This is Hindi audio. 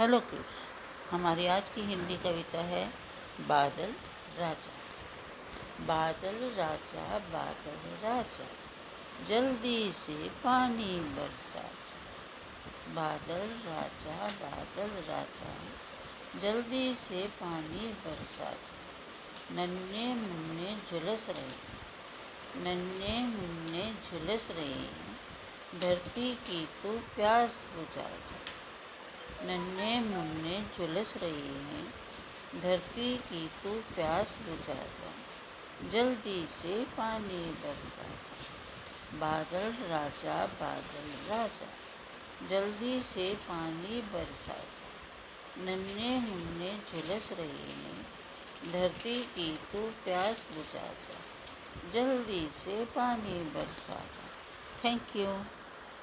हेलो किड्स हमारी आज की हिंदी कविता है, बादल राजा। बादल राजा बादल राजा, जल्दी से पानी बरसा जा बादल राजा बादल राजा, जल्दी से पानी बरसा जा नन्हे मुन्ने झुलस रहे नन्हे मुन्ने झुलस रहे धरती की तो प्यास बुझा जा नन्हे मुन्ने झुलस रहे हैं। धरती की तो प्यास बुझा जा जल्दी से पानी बरसा जा बादल राजा बादल राजा, जल्दी से पानी बरसा जा नन्हे मुन्ने झुलस रहे हैं। धरती की तो प्यास बुझा जा जल्दी से पानी बरसा जा थैंक यू।